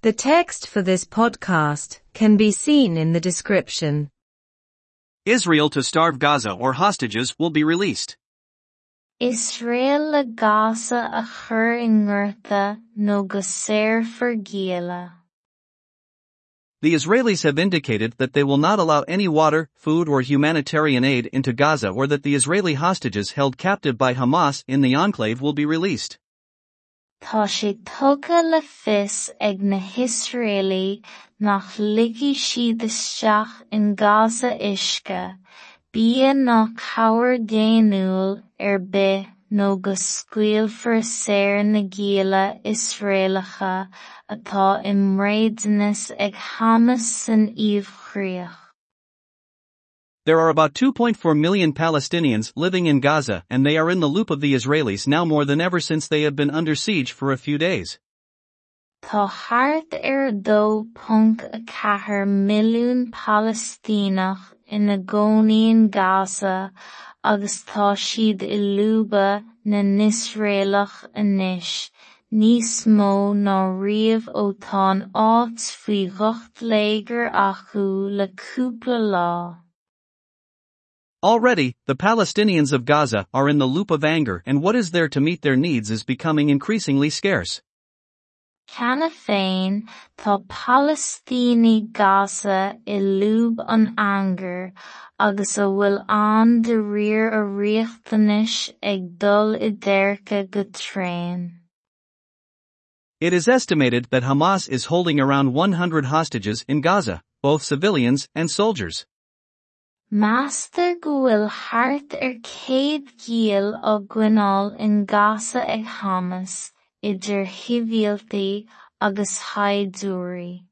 The text for this podcast can be seen in the description. Israel to starve Gaza or hostages will be released. Israel le Gaza a chur ingurta no go séir. The Israelis have indicated that they will not allow any water, food or humanitarian aid into Gaza or that the Israeli hostages held captive by Hamas in the enclave will be released. Tá sé tugadh le fios ag na hIsraeli nach ligeadh siad isteach in Gaza uisce, bia nach cabhair déanúil ar bith nó go scaoilfear saor na géala Israelacha atá i mréadúnas ag Hamas san íomhchríoch. There are about 2.4 million Palestinians living in Gaza and they are in the loop of the Israelis now more than ever since they have been under siege for a few days. Tá thart ar dó punt a ceathair milliún Palestínach Gaza na nIsraelach. Already, the Palestinians of Gaza are in the loop of anger and what is there to meet their needs is becoming increasingly scarce. Cheana féin tá Palestíní Gaza i lúb an angar agus a bhfuil an de riamh a riachtanis ag dul i dtéarca go tréin. It is estimated that Hamas is holding around 100 hostages in Gaza, both civilians and soldiers. Meastar go bhfuil thart ar er céad giall ó gcoinneáil in Gaza ag Hamas, idir shibhialtaí agus haidiúraí.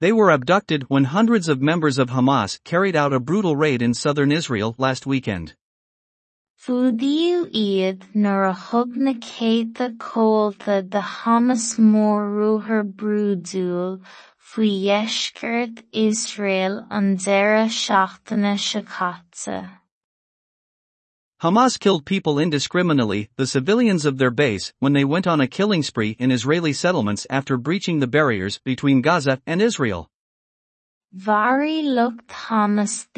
They were abducted when hundreds of members of Hamas carried out a brutal raid in southern Israel last weekend. Fuaidíodh iad nuair a thug na céadta cóillte de Hamas mórthúthar brúdúil faoi dheisceart Israel an deireadh seachtaine caite. Hamas killed people indiscriminately, the civilians of their base, when they went on a killing spree in Israeli settlements after breaching the barriers between Gaza and Israel. Mhairí lucht Hamas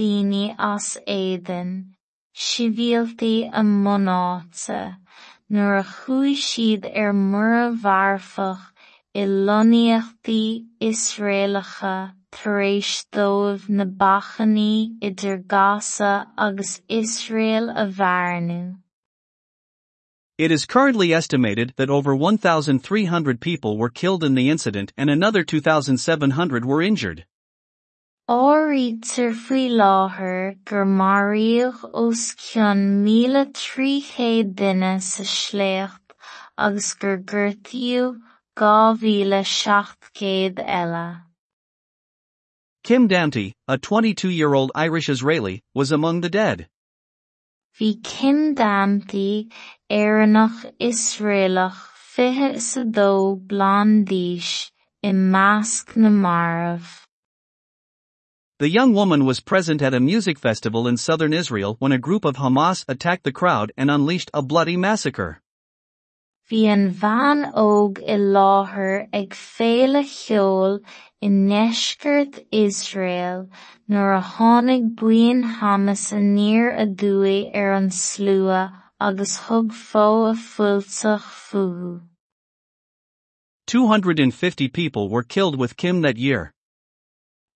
as éideann, sibhialtaí a mbunáta, nuair a chuaigh siad ar er mura bharfach i lonnaíochtaí Israelacha tar éis dóibh na bachannaí idir agus Israel a. It is currently estimated that over 1,300 people were killed in the incident and another 2,700 were injured. Áirítear faoi láthair gur maraíodh os cionn míle trí chéad duine sa sléocht agus gur gortaíodh dhá mhíle seacht céad eile. Kim Damti, a 22-year-old Irish Israeli, was among the dead. Bhí Kim Israelach fiche sa dó blán i measc na marbh. The young woman was present at a music festival in southern Israel when a group of Hamas attacked the crowd and unleashed a bloody massacre. Bhí an bhean óg i láthair ag féile cheol i ndeisceart Israel nuair a tháinig buan Hamas a níor a dúigh ar an slua agus thug fó a fuilteach fuú. 250 people were killed with Kim that year.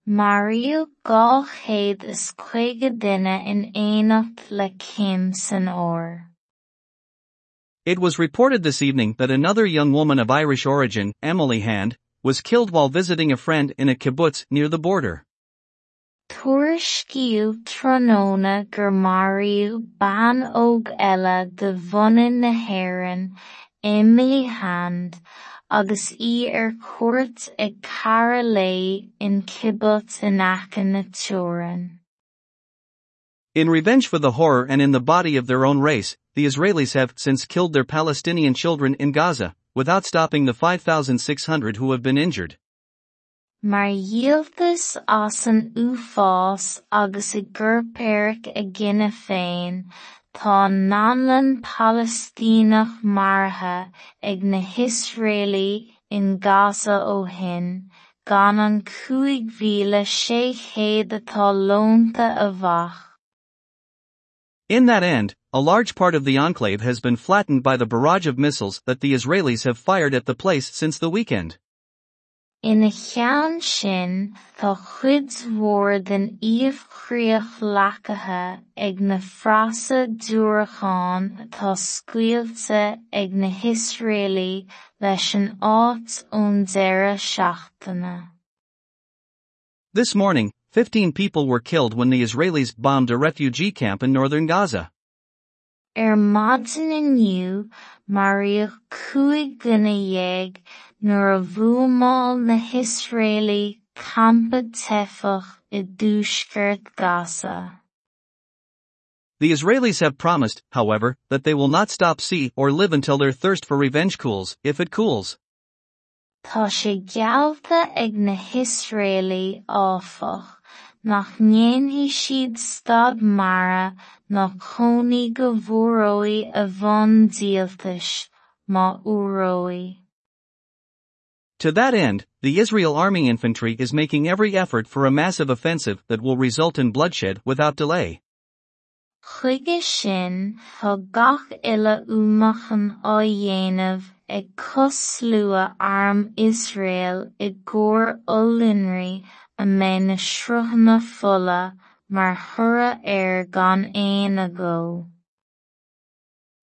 Maraíodh dhá chéad is chuige duine in éineacht le Kim san óir. It was reported this evening that another young woman of Irish origin, Emily Hand, was killed while visiting a friend in a kibbutz near the border. Tuairiscíodh tróna gur bean óg eile de na hÉireann, Emily Hand, agus í ar cuairt ag cara in kibbutz in Achan na. In revenge for the horror and in the body of their own race, the Israelis have since killed their Palestinian children in Gaza, without stopping the 5,600 who have been injured. Mar dhialtas as an uafás agus i gcuirpéireach a gcinne féin, tá nánlan Palestínach martha ag na hIsraeli in Gaza ó shin, gan an cúig mhíle sé chéad atá lonnta a bhach. In that end, a large part of the enclave has been flattened by the barrage of missiles that the Israelis have fired at the place since the weekend. Cheann sin tá chuid mhór den íomhchríoch leacaithe ag na frasa dúrachán atá scaoilte ag na hIsraelí leis an áit ón deireadh seachtaine. This morning, 15 people were killed when the Israelis bombed a refugee camp in northern Gaza. Ar maidin inniu, maraíodh cúig duine dhéag nuair a bhuamáil na hIsraelí campa teifeach i Gaza. The Israelis have promised, however, that they will not stop see or live until their thirst for revenge cools, if it cools. Tá sé geallta ag na hIsraelí áfach nach siad stad mara ná chónaí go bhfuaróidh a bhain díoltais, má úróidh. To that end, the Israel Army Infantry is making every effort for a massive offensive that will result in bloodshed without delay. Chuige sin gach uile uamachan á dhéanamh ag coslua arm Israel i gcóir ollúnraí a mé na sruthanna fola mar thura ar er gan aon agó.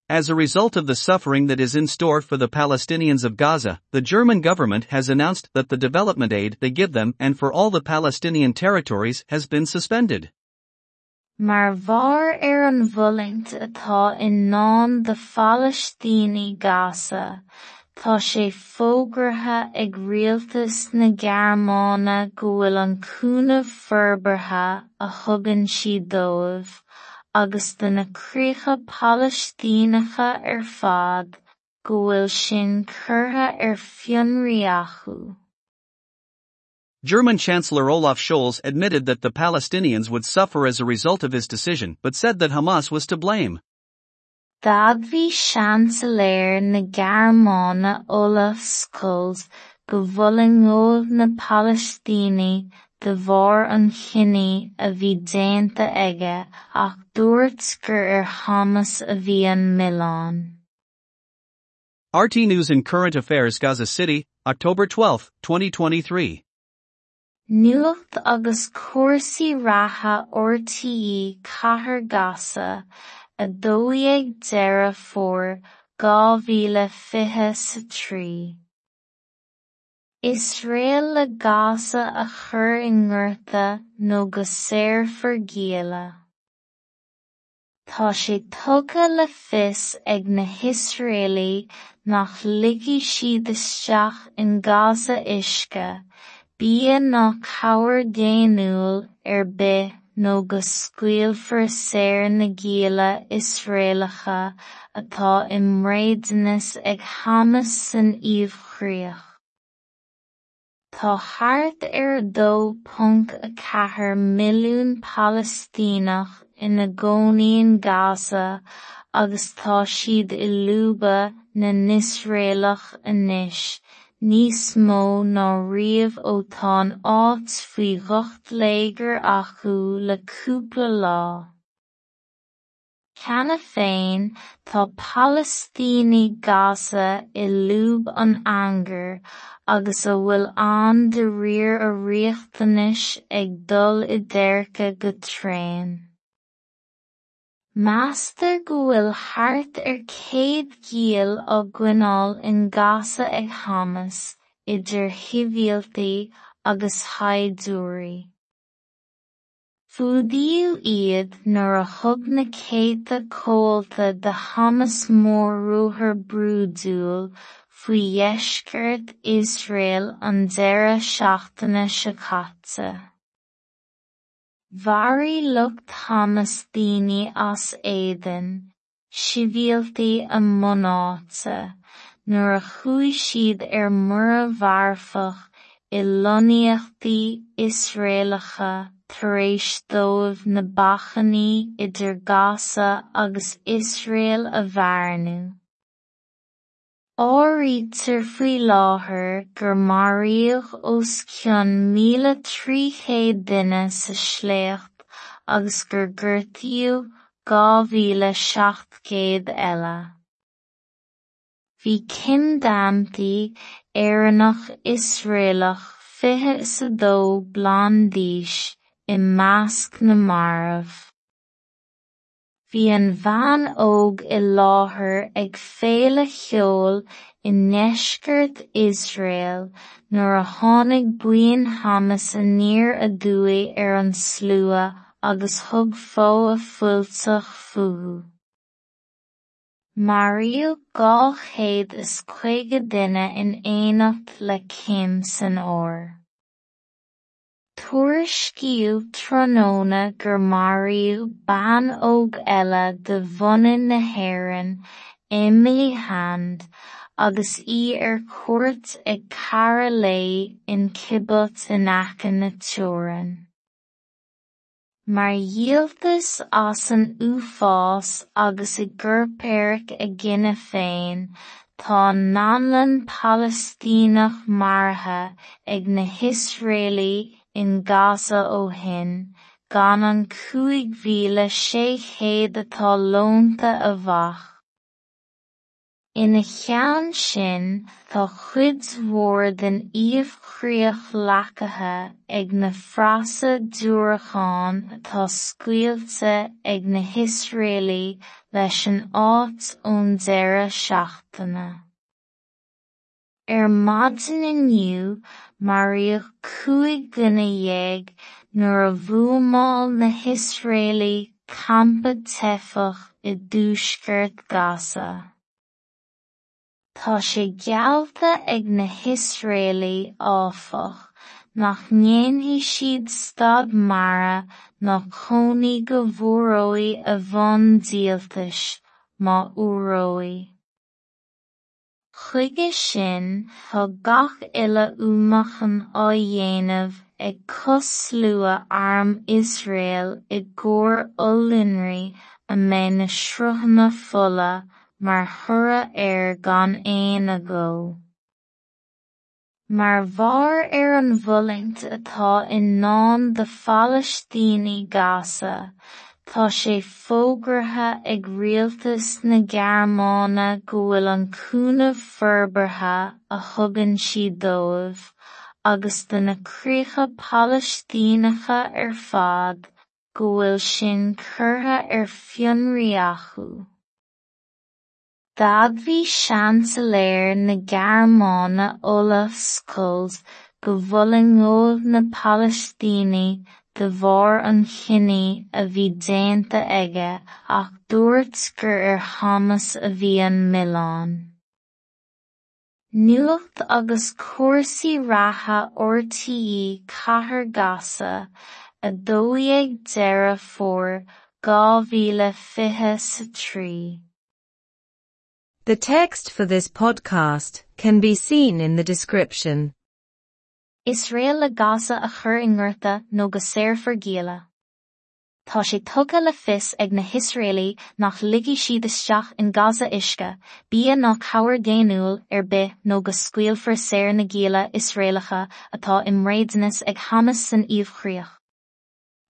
As a result of the suffering that is in store for the Palestinians of Gaza, the German government has announced that the development aid they give them and for all the Palestinian territories has been suspended. Mar bharr ar er an bhfolint atá in nán de Phalaistíní Gaza, tá sé fógratha ag rialtas na Gearmáine go bhfuil an cúnamh forbartha a thugann siad dóibh, agus do na críocha Palestíneacha ar fad, go bhfuil sin curtha ar er fionraíochu. German Chancellor Olaf Scholz admitted that the Palestinians would suffer as a result of his decision but said that Hamas was to blame. D'admhaigh seansaléir na Gearmáine Olaf Scholz go bhfuil na Palestíní de bharr an chine a bhí déanta aige ach dúirt gur ar Hamas a bhí an Milán. RTÉ News and Current Affairs Gaza City, October 12, 2023. Nuacht agus cuasaí ratha RTE cathair Gaza a dóigh deireadh fómhair dhá mhíle fiche sa trí. Israel le Gaza a chur i ngurtha nó go saor forgéala. Tá sé tugadh le fios ag na hIsraelí nach ligeadh siad isteach in Gaza uisce, bia nach cabhair déanúil ar bith nó go scaoilfear saor na géala Israelacha atá i mréadúnas ag Hamas san íomhchríoch. Tá thart ar dó punt a ceathair milliún Palestínach ina gcónaíonn Gaza agus tá siad i luba na nIsraelach anois, níos mó ná riamh ó táin áit faoi dhucht léigear acu le cúpla lá. Cheana féin tá Palestíní Gaza i lúb an angar agus a bhfuil an de riamh a riachtanis ag dul i dtéarca go tréan. Meastar go bhfuil thart ar céad giall á gcoinneáil in Gaza ag Hamas idir shibhialtaí agus haghdúirí. Fuaidíodh iad nuair a thug na céadta comhalta de Hamas mórthúthar brúdúil faoi dheisceart Israel an deireadh seachtaine seo caite. Mharaigh lucht Hamas daoine as éideann, sibhialtaí a chuaigh siad ar mura bharfach i lonnaíochtaí Israelacha tar éis dóibh na Israel a bhfoirniú. Áirítear faoi láthair gur maraíodh os cionn míle trí chéad duine sa shléocht agus gur gortaíodh dhá mhíle seacht céad eile. Bhí cinneadamtaí Éireannach Israelach fiche sa dó blán d'aois i measc na marbh. Bhí an bhean óg i láthair ag féile cheoil i ndeisceart Israel nuair a tháinig buan Hamas a níor a dtugadh ar an slua agus thug fómhair a fuilteach fuhu. Maraíodh dhá chéad is cuige duine in éineacht le cinn san óir. Tuairiscíodh tráthnóna gur maraíodh bean óg eile de bhunú na hÉireann Emily Hand agus í ar cuairt ag Cara Lae in Kibbutz in Aice na Teorainn. Mar dhialtas as an uafás agus i gcuirpéireach a gcinneadh féin, tá nGaillimh Palestínach martha ag na hIsraelí in Gaza ó shin, gan an cúig mhíle sé chéad atá lonta a bheadh. Ina cheann sin tá cuid mhór den íomhchríoch leacaithe ag na freasa dúrachán atá scaoilte ag na hIsraelí leis an áit ón. Ar maidin inniu maraíodh cúig duine dhéag nuair a bhuamáil na hIsraelí campa teifeach i dtúscairт Gaza. Tá sé geallta ag na hIsraelí áfach nach ndéanfaí siad stad mara ná cónaí go bhfuaróidh a bhain díoltais má úróidh. Chuige sin tá gach uile uamachán á arm Israel i gcomhar ollúnraí a mbeidh na sruthanna mar thoradh air gan aon agó. Mar mhar ar an bhfollingt atá in nán de Phalaistíní Gaza, Tá sé fógratha ag rialtas na Gearmáine go bhfuil an cúnamh forbartha a thugann siad dóibh, agus do na críocha Palestíneacha ar fad go bhfuil sin curtha ar fionraí acu. D'admhaí seansaléir na Gearmáine Olaf Scholz go bhfolingódh na Palestíní de bharr an chine a bhí déanta aige ach dúirt gur ar Hamas a bhí an milleán. Nuacht agus cúrsaí ratha ortaí cathair Gaza a dóigh deireadh fómhair dhá mhíle fiche sa trí. The text for this podcast can be seen in the description. Is réal le Gaza a chur ingirta nó go séirfar géala. Tá sé tugad le fis ag na Hisraelí nach ligí siad isteach in Gaza isce, bí nach cabhar géanúil ar bith nó go scuilfar séir na géala Israelacha atá im réidenas ag Hamas san íomhchríoch.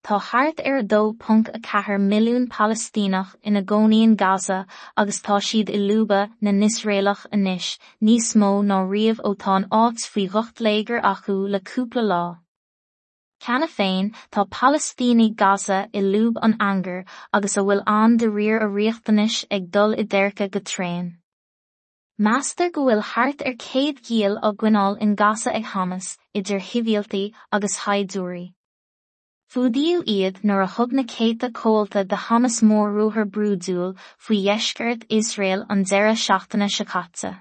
Tá thart ar dó punt a cethir milliún Palestínach ina gcónaíon Gaza agus tá siad i luba na Nisraelach inis, níos mó ná riamh ó tá áit faoi ghocht léiger acu le cúpla lá. Ceanna féin tá Palestíní Gaza i lúb an angar agus a bhfuil an de riir a riochtanis ag dul i ddeirce go tréin. Meastar go bhfuil thart ar céad gial á gcuineáil in Gaza ag Hamas idir hivíaltaí agus haidúirí. Fuaidíodh iad nuair a thug na céadta cóilta de Hamas mór rúthar brúdúil faoi dheisceart Israel an deireadh seachtaine sa chaite.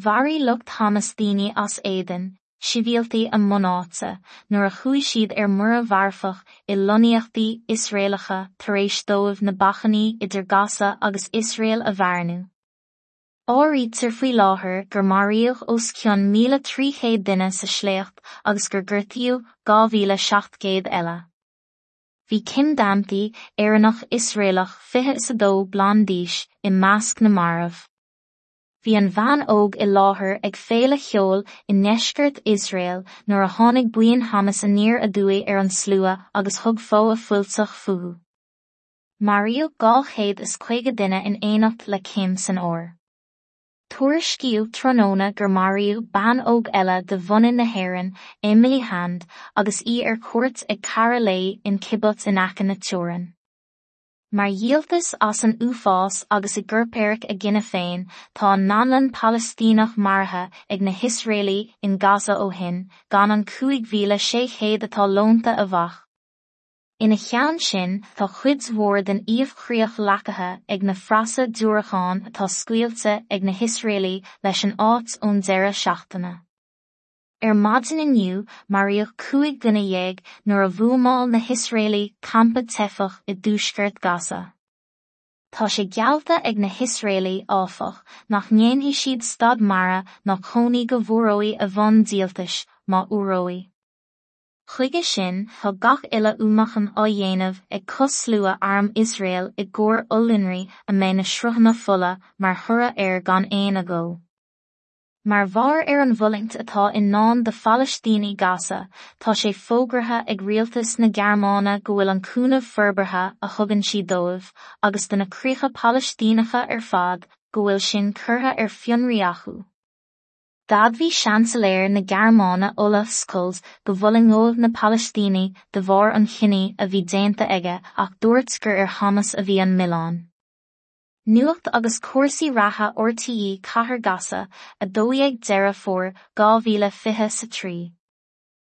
Mharí lucht Hamas daoine as éidean, sibhialtaí a mnáta nuair a chuaigh siad ar mura bharfach i loníochtaí Israelacha tar éis dóibh na bachanaí idir Gaza agus Israel a bharnú. Áirítear faoi láthair gur maraíodh os cionn míle trí chéad duine sa shléocht agus gur gortaíodh dhá mhíle seacht céad eile. Bhí cinneadamtaí Éireannach Israelach fiche sa dó blán d'aois i measc na marbh. Bhí an bhean óg i láthair ag féle cheol i neisgurt Israel nuair a tháinig buin Hamas a níor a dúi ar an slua agus thug fó a fuilteach fuú. Mario gá chéad is chuige duine in éanacht le céim san óir. Tuair scíobh tróna gur maraíodh bean óg eile de bhunán na hÉireann Emily Hand agus í ar cuairt ag cara lé in cibot in aice na teorann. Mar dhialtas as an uafás agus i gcuirpéiric a gine féin tá an nánlan Palestínach martha ag na Hisraelí in Gaza ó hin gan an cuaig mhíle sé chéad atá lomhta a bhach. Ina cheann sin tá chuid mhór den íomhchríoch leacaithe ag na frasa dúracháin atá scuilte ag na Hisraelí leis an áit ón deire seachtainna. Ar maidin inniu a na Hisraelí tefach i Gaza. Tá sé gealta ag na nach siad stad mara nach choní go bhróí a bhain díaltais má uróí. Chuige sin thug gach uile uachchan á dhéanamh ag cos slua arm Israel i gcóir olinrí a mé na sruthanna fola mar thura ar gan éana agó. Mar bhar ar an bhulingt atá in nán de Fallistíní Gaza, tá sé fógratha ag rialtas na Gearmána go bhfuil an cúnamh ferbertha a thugann si dóibh agus duna críocha Palestínacha ar fad go bhfuil sin curtha ar fionriachu. D'fhad bhí seansaléir na Gearmáine Olaf Scholz go bhfuilingóibh na Palestíní de bharr an chine a bhí déanta aige ach dúirt gur ar Hamas a bhí an Milán. Nuacht agus cuasaí ratha ortaí chathair gasa a dóigh deire fór gá mhíle fiche sa trí.